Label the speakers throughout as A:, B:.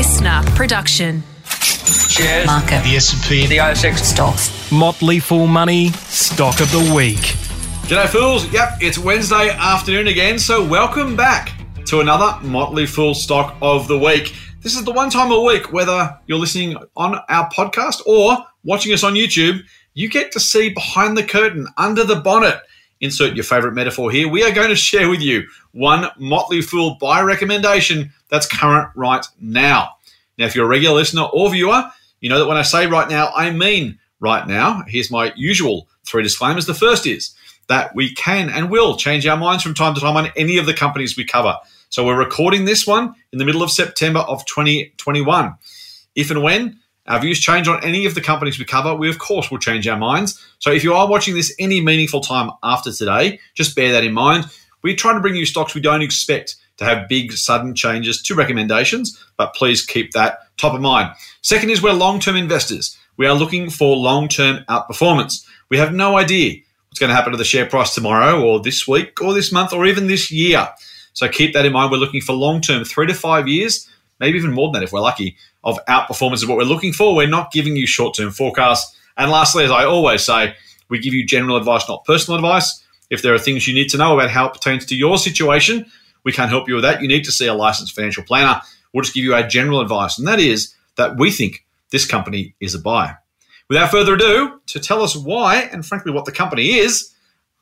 A: listener production.
B: Shares.
C: Market.
D: The S&P.
B: The ASX.
C: Stocks.
E: Motley Fool Money Stock of the Week.
F: G'day, fools. Yep, it's Wednesday afternoon again, so welcome back to another Motley Fool Stock of the Week. This is the one time a week, whether you're listening on our podcast or watching us on YouTube, you get to see behind the curtain, under the bonnet. Insert your favorite metaphor here. We are going to share with you one Motley Fool buy recommendation that's current right now. Now, if you're a regular listener or viewer, you know that when I say right now, I mean right now. Here's my usual three disclaimers. The first is that we can and will change our minds from time to time on any of the companies we cover. So we're recording this one in the middle of September of 2021. If and when our views change on any of the companies we cover, we of course will change our minds. So if you are watching this any meaningful time after today, just bear that in mind. We try to bring you stocks we don't expect to have big sudden changes to recommendations, but please keep that top of mind. Second is we're long-term investors. We are looking for long-term outperformance. We have no idea what's going to happen to the share price tomorrow or this week or this month or even this year. So keep that in mind. We're looking for long-term, three to five years, maybe even more than that if we're lucky, of outperformance is what we're looking for. We're not giving you short-term forecasts. And lastly, as I always say, we give you general advice, not personal advice. If there are things you need to know about how it pertains to your situation, we can't help you with that. You need to see a licensed financial planner. We'll just give you our general advice, and that is that we think this company is a buy. Without further ado, to tell us why and frankly what the company is,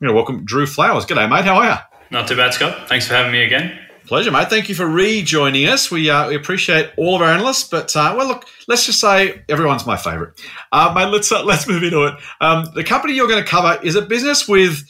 F: I'm going to welcome Drew Flowers. G'day, mate. How are you?
G: Not too bad, Scott. Thanks for having me again.
F: Pleasure, mate. Thank you for rejoining us. We, uh, we appreciate all of our analysts, but uh, well, look, let's just say everyone's my favourite. Uh, mate, let's uh, let's move into it. Um, the company you're going to cover is a business with.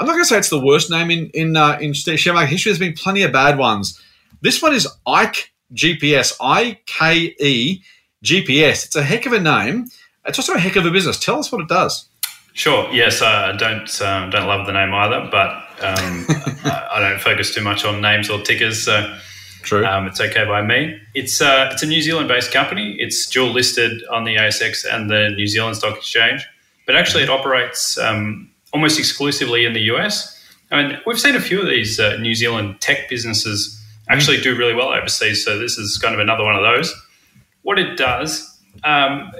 F: I'm not going to say it's the worst name in in uh, in share market history. There's been plenty of bad ones. This one is Ike GPS. I K E GPS. It's a heck of a name. It's also a heck of a business. Tell us what it does.
G: Sure. Yes, I don't um, don't love the name either, but um, I, I don't focus too much on names or tickers. So
F: True.
G: um, it's okay by me. It's uh, it's a New Zealand based company. It's dual listed on the ASX and the New Zealand Stock Exchange, but actually it operates um, almost exclusively in the US. I mean, we've seen a few of these uh, New Zealand tech businesses actually do really well overseas. So this is kind of another one of those. What it does, um,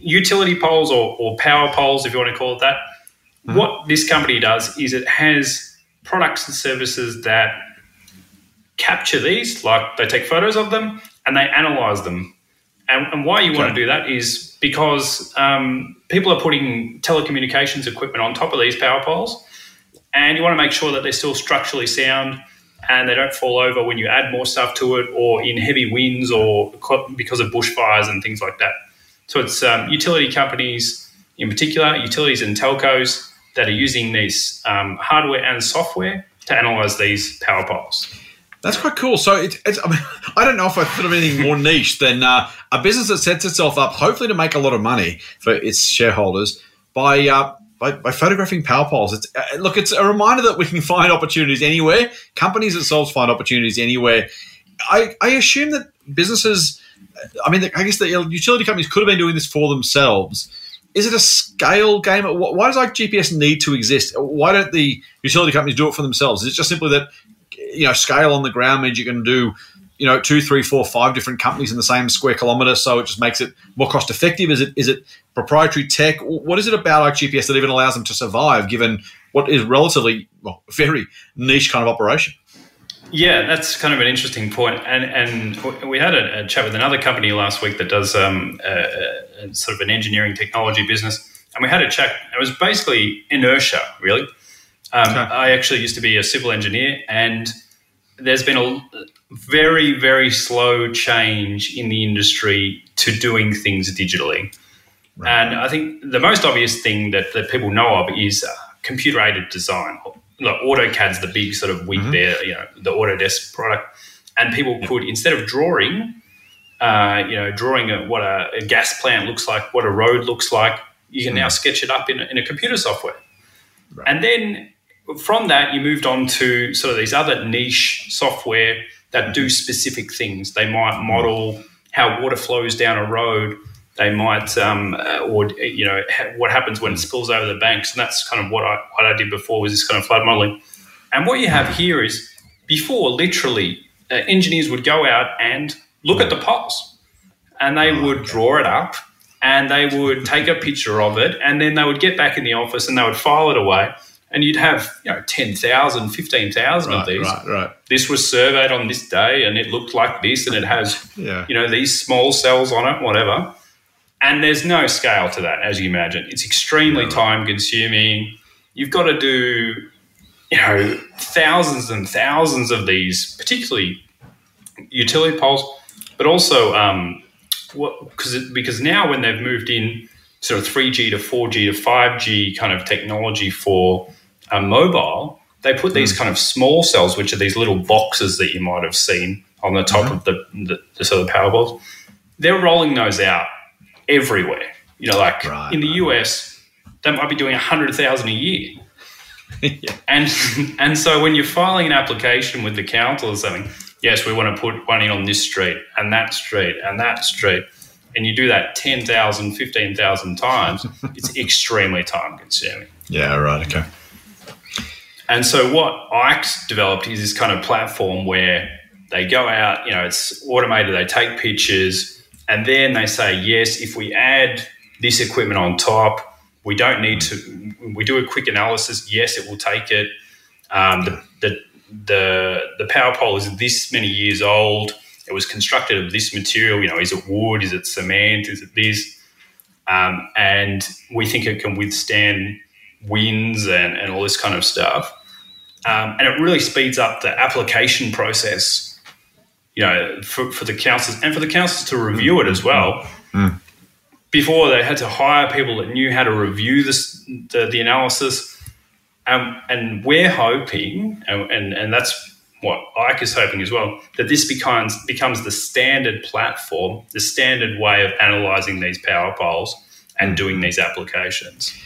G: utility poles or, or power poles, if you want to call it that. What this company does is it has products and services that capture these, like they take photos of them and they analyze them. And, and why you want to do that is because um, people are putting telecommunications equipment on top of these power poles, and you want to make sure that they're still structurally sound and they don't fall over when you add more stuff to it or in heavy winds or because of bushfires and things like that. So it's um, utility companies in particular, utilities and telcos that are using these um, hardware and software to analyze these power poles.
F: That's quite cool. So it, it's, I, mean, I don't know if I put of anything more niche than uh, a business that sets itself up, hopefully, to make a lot of money for its shareholders by uh, by, by, photographing power poles. It's uh, look, it's a reminder that we can find opportunities anywhere. Companies themselves find opportunities anywhere. I, I assume that businesses, I mean, I guess the utility companies could have been doing this for themselves. Is it a scale game? Why does Ike GPS need to exist? Why don't the utility companies do it for themselves? Is it just simply that you know scale on the ground means you can do you know two three four five different companies in the same square kilometer so it just makes it more cost effective is it is it proprietary tech what is it about Ike GPS that even allows them to survive given what is relatively well very niche kind of operation
G: yeah, that's kind of an interesting point. And and we had a, a chat with another company last week that does um, a, a sort of an engineering technology business, and we had a chat. It was basically inertia, really. Um, okay. I actually used to be a civil engineer, and there's been a very, very slow change in the industry to doing things digitally. Right. And I think the most obvious thing that, that people know of is uh, computer aided design. Like AutoCAD's the big sort of wig mm-hmm. there, you know, the Autodesk product. And people could, instead of drawing, uh, you know, drawing a, what a, a, gas plant looks like, what a road looks like, you can mm-hmm. now sketch it up in a, in a computer software. Right. And then from that, you moved on to sort of these other niche software that do specific things. They might model how water flows down a road. They might, um, uh, or you know, ha- what happens when it spills over the banks, and that's kind of what I what I did before was this kind of flood modeling. And what you have here is before, literally, uh, engineers would go out and look at the poles. and they would draw it up and they would take a picture of it and then they would get back in the office and they would file it away and you'd have you know 10,000 15,000
F: Right,
G: of these.
F: right, right.
G: this was surveyed on this day and it looked like this and it has
F: Yeah.
G: you know these small cells on it whatever. And there's no scale to that as you imagine. It's extremely time consuming. You've got to do you know thousands and thousands of these particularly utility poles but also um, what, cause because now when they've moved in sort of 3G to 4G to 5G kind of technology for a mobile, they put these hmm. kind of small cells, which are these little boxes that you might have seen on the top hmm. of the, the, the sort of power balls. They're rolling those out everywhere. You know, like
F: Right,
G: in the
F: right,
G: US, they might be doing 100,000 a year. And and so when you're filing an application with the council or something, yes, we want to put one in on this street and that street and that street, and you do that 10,000, 15,000 times, it's extremely time consuming.
F: Yeah, right. Okay.
G: And so what Ike's developed is this kind of platform where they go out, you know, it's automated, they take pictures, and then they say, yes, if we add this equipment on top, we don't need to, we do a quick analysis, yes, it will take it. Um, the, the, the, the power pole is this many years old. It was constructed of this material, you know, is it wood, is it cement, is it this? Um, and we think it can withstand winds and, and all this kind of stuff. Um, and it really speeds up the application process, you know, for, for the councils and for the councils to review it as well. Before they had to hire people that knew how to review this, the, the analysis. Um, and we're hoping, and, and, and that's what Ike is hoping as well, that this becomes becomes the standard platform, the standard way of analysing these power poles and doing these applications.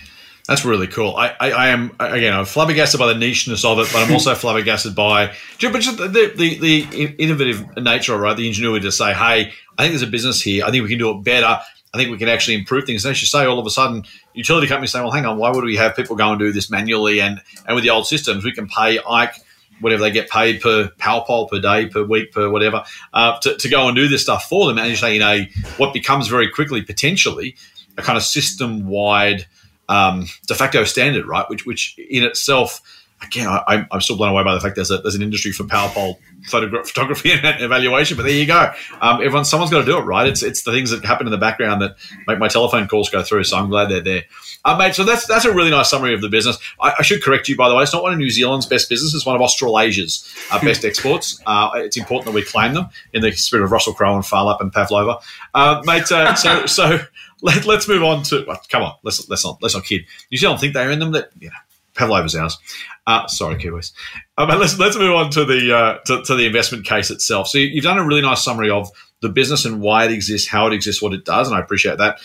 F: That's really cool. I, I, I am again. I'm flabbergasted by the nicheness of it, but I'm also flabbergasted by but just the, the the innovative nature, right? The ingenuity to say, "Hey, I think there's a business here. I think we can do it better. I think we can actually improve things." And as you say, all of a sudden, utility companies say, "Well, hang on, why would we have people go and do this manually?" And and with the old systems, we can pay Ike whatever they get paid per power pole per day, per week, per whatever, uh, to, to go and do this stuff for them. And you say, you know, what becomes very quickly potentially a kind of system wide um, de facto standard, right? Which, which in itself, again, I, I'm- I'm still blown away by the fact there's a, there's an industry for power pole photogra- photography and evaluation. But there you go. Um, everyone, someone's got to do it, right? It's it's the things that happen in the background that make my telephone calls go through. So I'm glad they're there, uh, mate. So that's that's a really nice summary of the business. I, I should correct you, by the way. It's not one of New Zealand's best businesses. It's one of Australasia's uh, best exports. Uh, it's important that we claim them in the spirit of Russell Crowe and Phar Lap and Pavlova, uh, mate. Uh, so so. Let, let's move on to. well, come on, let's let's not let's not kid. New Zealand think they're in them. That you know, Pavlova's ours. Uh, sorry, Kiwis. Uh, but let's let's move on to the uh, to, to the investment case itself. So you- you've done a really nice summary of the business and why it exists, how it exists, what it does, and I appreciate that.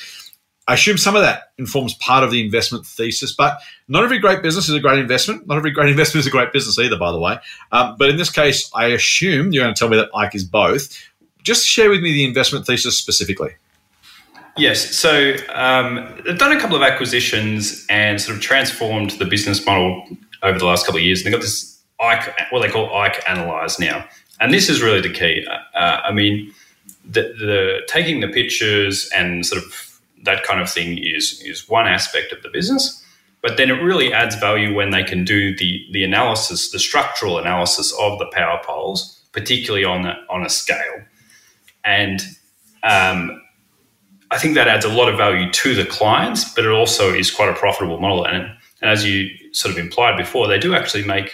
F: I assume some of that informs part of the investment thesis, but not every great business is a great investment. Not every great investment is a great business either, by the way. Um, but in this case, I assume you're going to tell me that Ike is both. Just share with me the investment thesis specifically.
G: Yes. So um, they've done a couple of acquisitions and sort of transformed the business model over the last couple of years. And they've got this Ike, what they call Ike Analyze now. And this is really the key. Uh, I mean, the, the taking the pictures and sort of that kind of thing is is one aspect of the business. But then it really adds value when they can do the the analysis, the structural analysis of the power poles, particularly on a, on a scale. And um, I think that adds a lot of value to the clients, but it also is quite a profitable model. And, and as you sort of implied before, they do actually make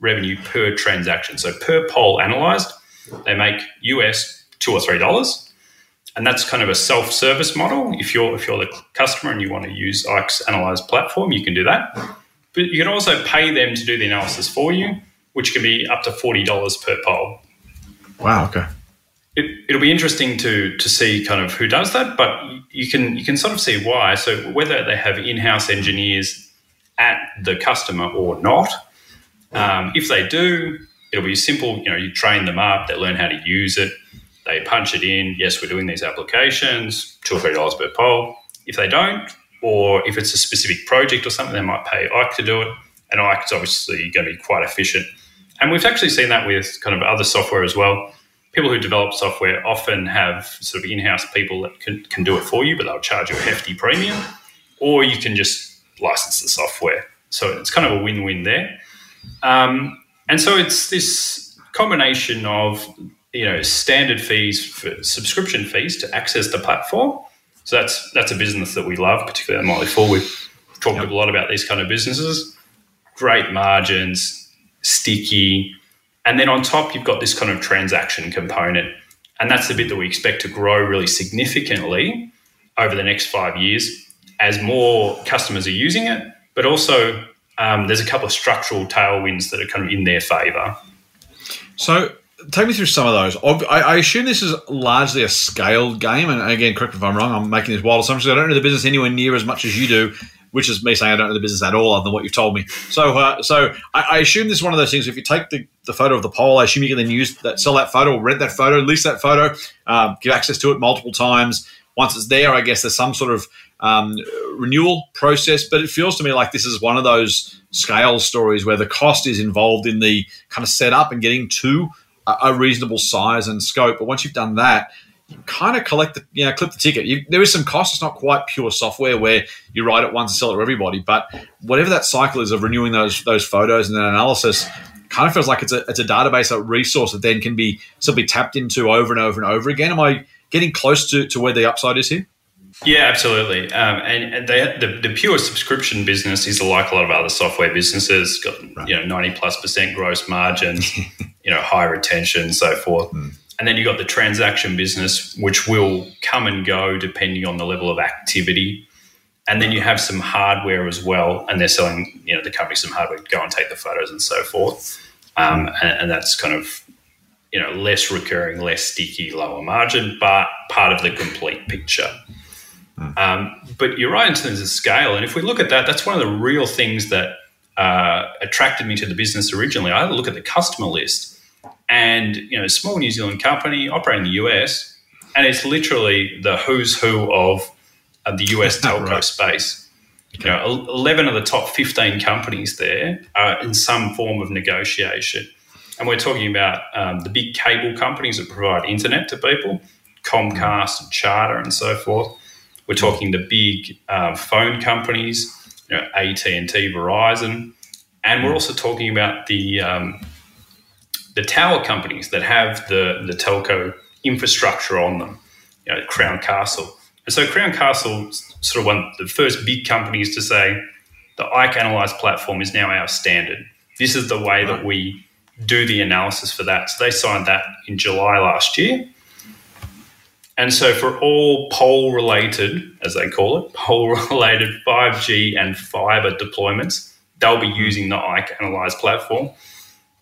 G: revenue per transaction. So per pole analyzed, they make US two or three dollars. And that's kind of a self-service model. If you're if you're the customer and you want to use Ike's Analyze platform, you can do that. But you can also pay them to do the analysis for you, which can be up to forty dollars per pole.
F: Wow. Okay.
G: It, it'll be interesting to to see kind of who does that, but you can you can sort of see why. So whether they have in-house engineers at the customer or not, um, if they do, it'll be simple. You know, you train them up, they learn how to use it, they punch it in. Yes, we're doing these applications, two or three dollars per pole. If they don't, or if it's a specific project or something, they might pay Ike to do it, and Ike's obviously going to be quite efficient. And we've actually seen that with kind of other software as well people who develop software often have sort of in-house people that can, can do it for you, but they'll charge you a hefty premium, or you can just license the software. So it's kind of a win-win there. Um, and so it's this combination of you know standard fees for subscription fees to access the platform. So that's that's a business that we love, particularly at Motley Fool. We've talked yep. a lot about these kind of businesses. Great margins, sticky, and then on top you've got this kind of transaction component, and that's the bit that we expect to grow really significantly over the next five years as more customers are using it, but also um, there's a couple of structural tailwinds that are kind of in their favour.
F: So, take me through some of those. I, assume this is largely a scaled game, and again, correct me if I'm wrong. I'm making this wild assumptions. I don't know the business anywhere near as much as you do, which is me saying I don't know the business at all, other than what you've told me. So, uh, so I, I, assume this is one of those things. If you take the, the photo of the pole, I assume you can then use that, sell that photo, rent that photo, lease that photo, uh, give access to it multiple times. Once it's there, I guess there's some sort of um, renewal process. But it feels to me like this is one of those scale stories where the cost is involved in the kind of setup and getting to a, a reasonable size and scope. But once you've done that, kind of collect the, you know, clip the ticket. You, there is some cost. It's not quite pure software where you write it once and sell it to everybody. But whatever that cycle is of renewing those those photos and then analysis, kind of feels like it's a it's a database, a resource that then can be still be tapped into over and over and over again. Am I getting close to, to where the upside is here?
G: Yeah, absolutely. Um, and, and they, the, the pure subscription business is like a lot of other software businesses, got right. you know ninety plus percent gross margin, you know high retention, so forth. Mm. And then you've got the transaction business, which will come and go depending on the level of activity. And then you have some hardware as well, and they're selling you know the company some hardware go and take the photos and so forth. Um, and, and that's kind of you know less recurring, less sticky, lower margin, but part of the complete picture. Um, but you're right in terms of scale. And if we look at that, that's one of the real things that uh, attracted me to the business originally. I had a look at the customer list and, you know, small New Zealand company operating in the US, and it's literally the who's who of, of the US telco right. space. Okay. You know, 11 of the top 15 companies there are in some form of negotiation. And we're talking about um, the big cable companies that provide internet to people, Comcast and Charter and so forth. We're talking the big uh, phone companies, you know, AT and T, Verizon, and we're also talking about the um, the tower companies that have the the telco infrastructure on them. You know, Crown Castle, and so Crown Castle sort of one of the first big companies to say the IKE Analyze platform is now our standard. This is the way that we do the analysis for that. So they signed that in July last year. And so, for all pole related, as they call it, pole related 5G and fiber deployments, they'll be hmm. using the IKE Analyze platform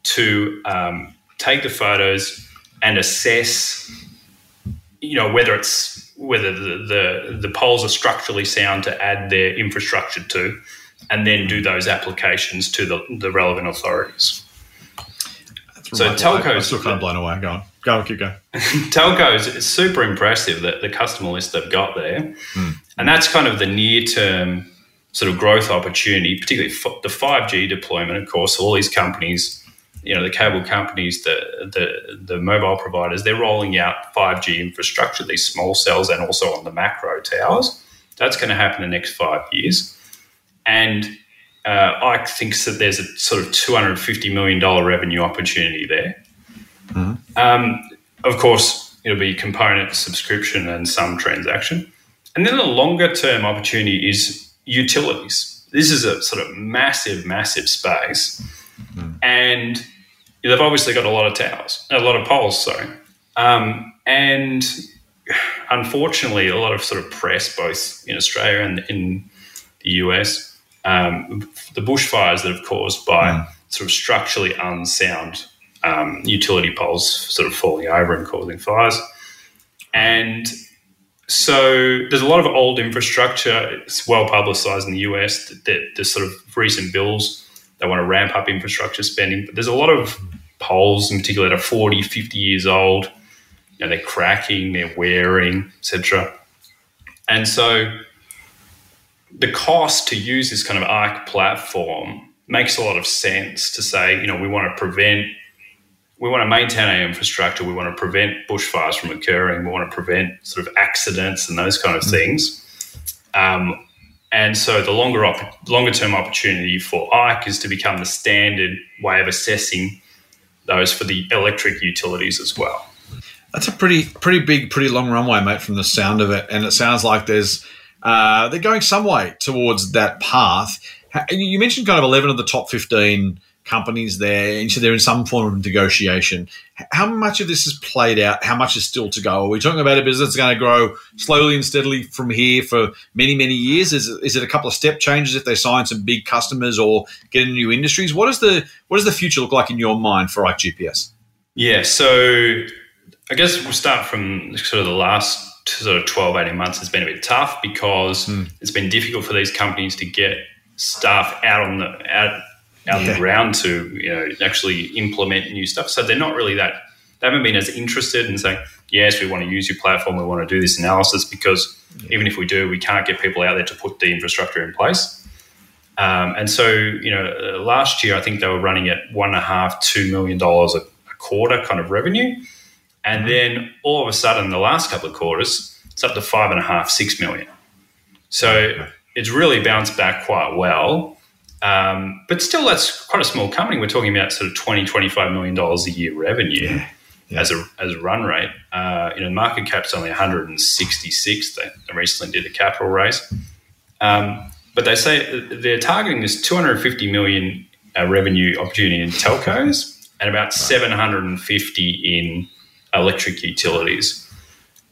G: to um, take the photos and assess, you know, whether it's whether the, the, the poles are structurally sound to add their infrastructure to, and then do those applications to the, the relevant authorities.
F: so telcos, I'm still kind of blown away. Go on. Go, on, keep going.
G: Telcos, it's super impressive that the customer list they've got there. Mm. And that's kind of the near term sort of growth opportunity, particularly the 5G deployment, of course, all these companies, you know, the cable companies, the, the, the mobile providers, they're rolling out 5G infrastructure, these small cells, and also on the macro towers. That's going to happen in the next five years. And uh, IKE thinks that there's a sort of $250 million revenue opportunity there. Mm-hmm. Um, of course, it'll be component subscription and some transaction. And then the longer term opportunity is utilities. This is a sort of massive, massive space. Mm-hmm. And they've obviously got a lot of towers, a lot of poles, sorry. Um, and unfortunately, a lot of sort of press, both in Australia and in the US, um, the bushfires that have caused by mm. sort of structurally unsound um, utility poles sort of falling over and causing fires. And so there's a lot of old infrastructure. It's well publicized in the US that there's sort of recent bills they want to ramp up infrastructure spending. But there's a lot of poles in particular that are 40, 50 years old. You know, they're cracking, they're wearing, etc. And so the cost to use this kind of arc platform makes a lot of sense to say, you know, we want to prevent we want to maintain our infrastructure. We want to prevent bushfires from occurring. We want to prevent sort of accidents and those kind of mm. things. Um, and so the longer op- longer term opportunity for IKE is to become the standard way of assessing those for the electric utilities as well.
F: That's a pretty pretty big, pretty long runway, mate, from the sound of it. And it sounds like there's uh, they're going some way towards that path. You mentioned kind of eleven of the top fifteen companies there, and so they're in some form of negotiation. How much of this is played out? How much is still to go? Are we talking about a business that's going to grow slowly and steadily from here for many, many years? Is it, is it a couple of step changes if they sign some big customers or get into new industries? What is the what does the future look like in your mind for IKE-GPS?
G: Yeah, so I guess we'll start from sort of the last sort of 12, 18 months has been a bit tough because mm. it's been difficult for these companies to get staff out on the out out yeah. the ground to you know actually implement new stuff. So they're not really that they haven't been as interested in saying yes, we want to use your platform, we want to do this analysis because yeah. even if we do, we can't get people out there to put the infrastructure in place. Um, and so you know, last year I think they were running at one and a half, two million dollars a quarter kind of revenue, and mm-hmm. then all of a sudden the last couple of quarters it's up to five and a half, six million. So it's really bounced back quite well. Um, but still, that's quite a small company. We're talking about sort of 20, 25 million dollars a year revenue yeah. Yeah. as a as a run rate. Uh, you know, market cap's only 166. They, they recently did a capital raise, um, but they say they're targeting this 250 million uh, revenue opportunity in telcos and about right. 750 in electric utilities.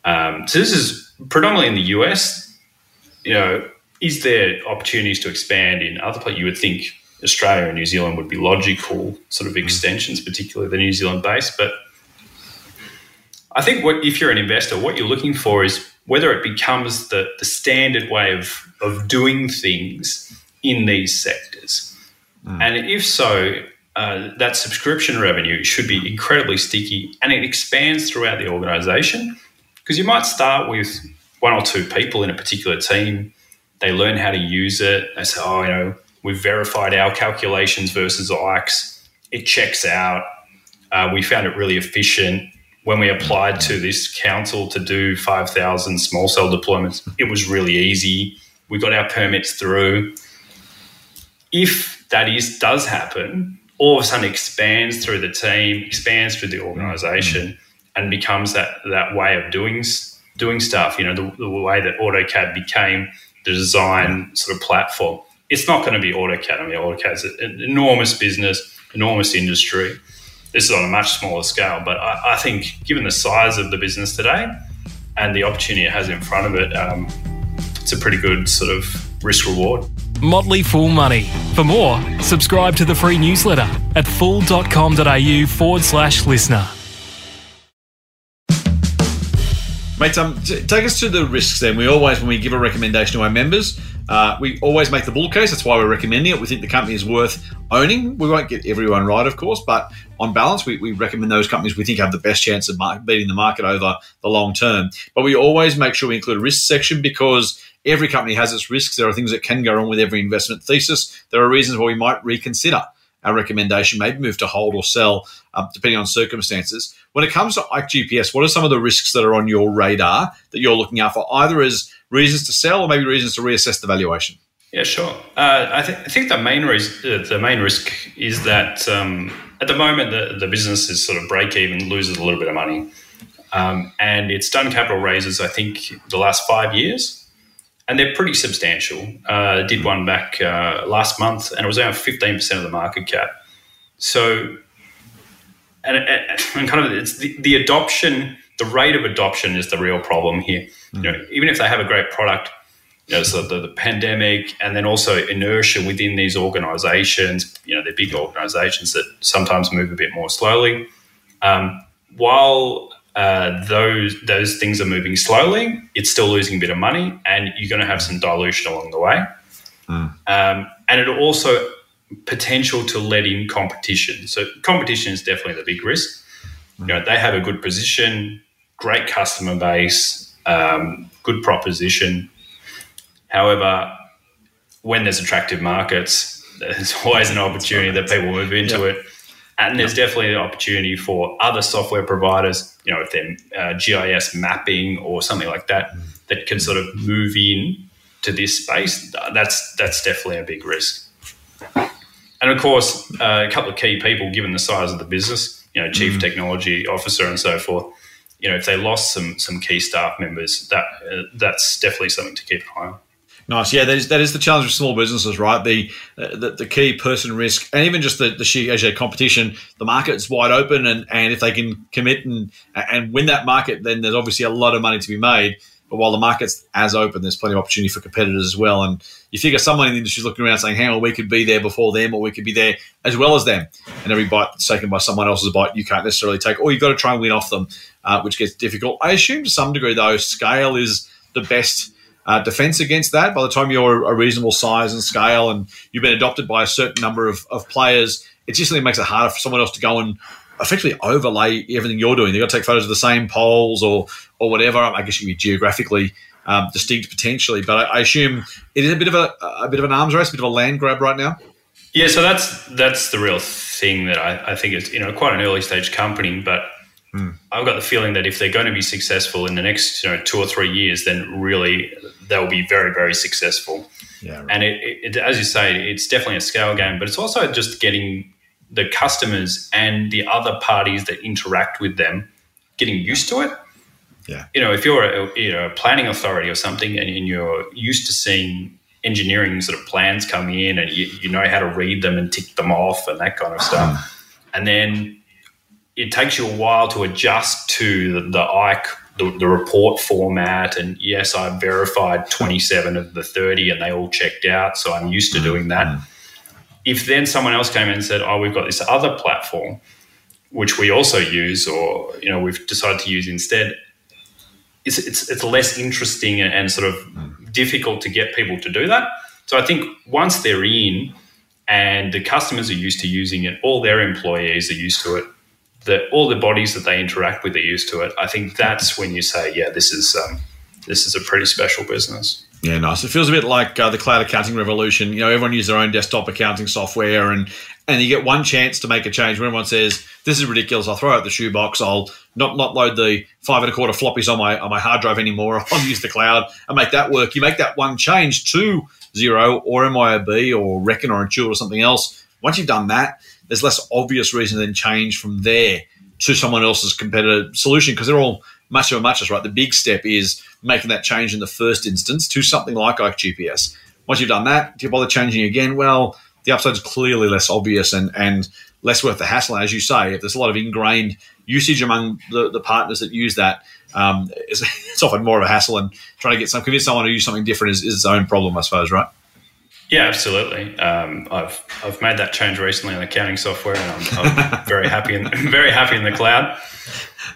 G: Um, so this is predominantly in the US. You know, is there opportunities to expand in other places? You would think Australia and New Zealand would be logical sort of mm. extensions, particularly the New Zealand base. But I think what if you're an investor, what you're looking for is whether it becomes the, the standard way of, of doing things in these sectors. Mm. And if so, uh, that subscription revenue should be incredibly sticky and it expands throughout the organization because you might start with one or two people in a particular team they learn how to use it. They say, oh, you know, we've verified our calculations versus IKE's. It checks out. Uh, we found it really efficient. When we applied to this council to do 5,000 small cell deployments, it was really easy. We got our permits through. If that is does happen, all of a sudden expands through the team, expands through the organization, mm-hmm. and becomes that that way of doing doing stuff. You know, the, the way that AutoCAD became the design sort of platform. It's not going to be AutoCAD. I mean, AutoCAD is an enormous business, enormous industry. This is on a much smaller scale, but I, I think given the size of the business today and the opportunity it has in front of it, um, it's a pretty good sort of risk reward.
E: Motley Fool Money. For more, subscribe to the free newsletter at fool.com.au forward slash listener.
F: Mate, um, t- take us to the risks then. We always, when we give a recommendation to our members, uh, we always make the bull case. That's why we're recommending it. We think the company is worth owning. We won't get everyone right, of course, but on balance, we, we recommend those companies we think have the best chance of beating the market over the long term. But we always make sure we include a risk section because every company has its risks. There are things that can go wrong with every investment thesis. There are reasons why we might reconsider our recommendation, maybe move to hold or sell, um, depending on circumstances. When it comes to IKE-GPS, what are some of the risks that are on your radar that you're looking out for, either as reasons to sell or maybe reasons to reassess the valuation?
G: Yeah, sure. Uh, I, th- I, think the main risk, uh, the main risk is that um, at the moment the, the business is sort of break even, loses a little bit of money, um, and it's done capital raises. I think the last five years, and they're pretty substantial. Uh, did one back uh, last month, and it was around fifteen percent of the market cap. So, and, and kind of it's the, the, adoption, the rate of adoption is the real problem here. Mm. You know, even if they have a great product, you know, so the, the pandemic, and then also inertia within these organisations. You know, they're big organisations that sometimes move a bit more slowly. Um, while uh, those those things are moving slowly. It's still losing a bit of money, and you're going to have some dilution along the way. Mm. Um, and it also potential to let in competition. So competition is definitely the big risk. Mm. You know, they have a good position, great customer base, um, good proposition. However, when there's attractive markets, there's always an opportunity that people move into it. And there's definitely an opportunity for other software providers, you know, if they're uh, GIS mapping or something like that, that can sort of move in to this space. That's that's definitely a big risk. And of course, uh, a couple of key people, given the size of the business, you know, chief mm. technology officer and so forth. You know, if they lost some some key staff members, that uh, that's definitely something to keep an eye on.
F: Nice, yeah. That is that is the challenge with small businesses, right? The uh, the, the, key person risk, and even just the the sheer as competition. The market's wide open, and, and if they can commit and and win that market, then there's obviously a lot of money to be made. But while the market's as open, there's plenty of opportunity for competitors as well. And you figure someone in the industry is looking around saying, "Hang on, we could be there before them, or we could be there as well as them." And every bite that's taken by someone else's bite, you can't necessarily take, or you've got to try and win off them, uh, which gets difficult. I assume to some degree, though, scale is the best uh, defense against that. By the time you're a reasonable size and scale and you've been adopted by a certain number of, of players, it just really makes it harder for someone else to go and effectively overlay everything you're doing. They've got to take photos of the same poles or or whatever. I guess you can be geographically um, distinct potentially, but I, I, assume it is a bit of a, a bit of an arms race, a bit of a land grab right now.
G: Yeah, so that's that's the real thing that I, I think is you know quite an early stage company, but Mm. I've got the feeling that if they're going to be successful in the next you know, two or three years, then really they'll be very, very successful. Yeah, right. And it, it, as you say, it's definitely a scale game, but it's also just getting the customers and the other parties that interact with them getting used to it.
F: Yeah.
G: You know, if you're a, you know, a planning authority or something and, you're used to seeing engineering sort of plans come in and you, you know how to read them and tick them off and that kind of stuff. Hmm. and then it takes you a while to adjust to the, the IKE, the, the, report format. And yes, I verified 27 of the 30 and they all checked out. So I'm used to doing that. Mm-hmm. If then someone else came in and said, oh, we've got this other platform, which we also use or, you know, we've decided to use instead, it's, it's, it's less interesting and sort of mm. difficult to get people to do that. So I think once they're in and the customers are used to using it, all their employees are used to it, that all the bodies that they interact with are used to it. I think that's when you say, yeah, this is um, this is a pretty special business.
F: Yeah, nice. It feels a bit like uh, the cloud accounting revolution. You know, everyone uses their own desktop accounting software, and and you get one chance to make a change. When everyone says this is ridiculous, I'll throw out the shoebox. I'll not not load the five and a quarter floppies on my on my hard drive anymore. I'll use the cloud and make that work. You make that one change to Xero or MYOB or Reckon or Intuit or something else. Once you've done that, there's less obvious reason than change from there to someone else's competitor solution because they're all much of a muchness, right? The big step is making that change in the first instance to something like GPS. Once you've done that, do you bother changing again? Well, the upside is clearly less obvious and, and less worth the hassle. As you say, if there's a lot of ingrained usage among the, the partners that use that, um, it's, it's, often more of a hassle. And trying to get some convince someone to use something different is, is its own problem, I suppose, right?
G: Yeah, absolutely. Um, I've I've made that change recently on accounting software, and I'm, I'm very happy in very happy in the cloud.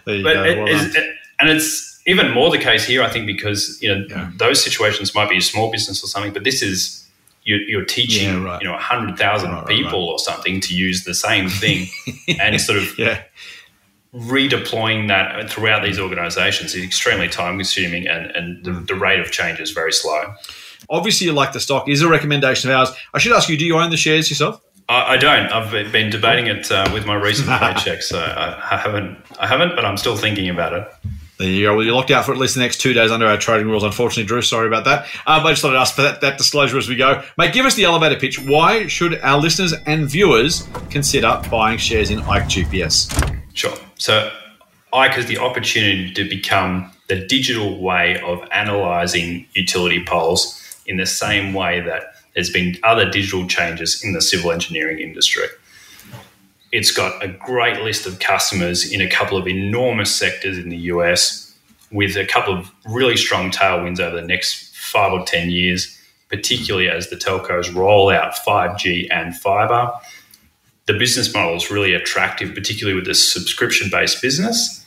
G: but it, well it, and it's even more the case here, I think, because you know yeah. those situations might be a small business or something, but this is you're, you're teaching yeah, right. you know hundred thousand right, people right, or something to use the same thing, and sort of
F: yeah.
G: redeploying that throughout these organisations is extremely time consuming, and and the, the rate of change is very slow.
F: Obviously, you like the stock. Is a recommendation of ours. I should ask you: Do you own the shares yourself?
G: I, I don't. I've been debating it uh, with my recent paycheck, so I, I haven't. I haven't, but I'm still thinking about it.
F: There you go. Well, you're locked out for at least the next two days under our trading rules. Unfortunately, Drew, sorry about that. Um, I just thought I'd ask for that, that disclosure as we go. Mate, give us the elevator pitch. Why should our listeners and viewers consider buying shares in IKE GPS?
G: Sure. So, IKE has the opportunity to become the digital way of analysing utility poles in the same way that there's been other digital changes in the civil engineering industry. It's got a great list of customers in a couple of enormous sectors in the US with a couple of really strong tailwinds over the next five or 10 years, particularly as the telcos roll out 5G and fiber. The business model is really attractive, particularly with the subscription based business.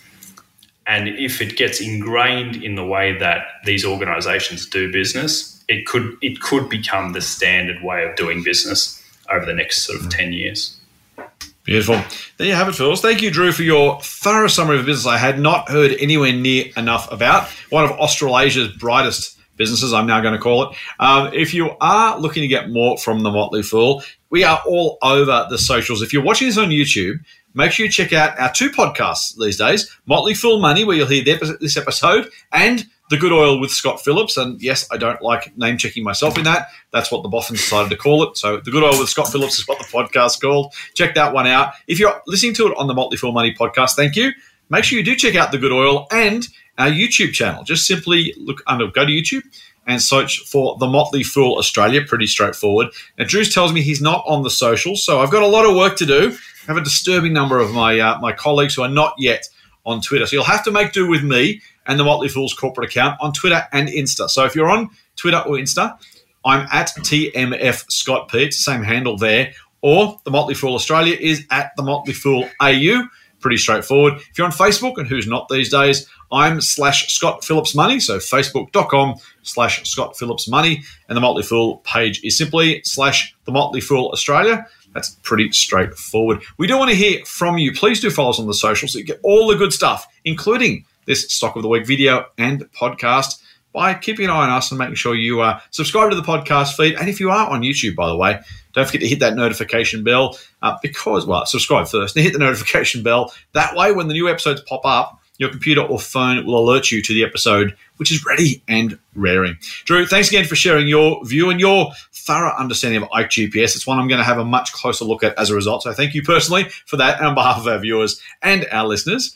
G: And if it gets ingrained in the way that these organizations do business, it could it could become the standard way of doing business over the next sort of ten years.
F: Beautiful. There you have it, Phils. Thank you, Drew, for your thorough summary of a business I had not heard anywhere near enough about. One of Australasia's brightest businesses, I'm now going to call it. Um, if you are looking to get more from the Motley Fool, We are all over the socials. If you're watching this on YouTube, make sure you check out our two podcasts these days Motley Fool Money, where you'll hear this episode, and The Good Oil with Scott Phillips. And yes, I don't like name checking myself in that. That's what the Boffins decided to call it. So The Good Oil with Scott Phillips is what the podcast's called. Check that one out. If you're listening to it on the Motley Fool Money podcast, thank you. Make sure you do check out The Good Oil and our YouTube channel. Just simply look under, go to YouTube and search for the Motley Fool Australia. Pretty straightforward. Now, Drews tells me he's not on the socials, so I've got a lot of work to do. I have a disturbing number of my uh, my colleagues who are not yet on Twitter, so you'll have to make do with me and the Motley Fool's corporate account on Twitter and Insta. So if you're on Twitter or Insta, I'm at TMF Scott P. It's the same handle there. Or the Motley Fool Australia is at the Motley Fool AU. Pretty straightforward. If you're on Facebook, and who's not these days, I'm slash Scott Phillips Money. So facebook.com slash Scott Phillips Money. And the Motley Fool page is simply slash the Motley Fool Australia. That's pretty straightforward. We do want to hear from you. Please do follow us on the socials so you get all the good stuff, including this Stock of the Week video and podcast by keeping an eye on us and making sure you uh, subscribe to the podcast feed. And if you are on YouTube, by the way, don't forget to hit that notification bell uh, because, well, subscribe first and hit the notification bell. That way, when the new episodes pop up, your computer or phone will alert you to the episode, which is ready and raring. Drew, thanks again for sharing your view and your thorough understanding of Ike GPS. It's one I'm going to have a much closer look at as a result. So thank you personally for that and on behalf of our viewers and our listeners.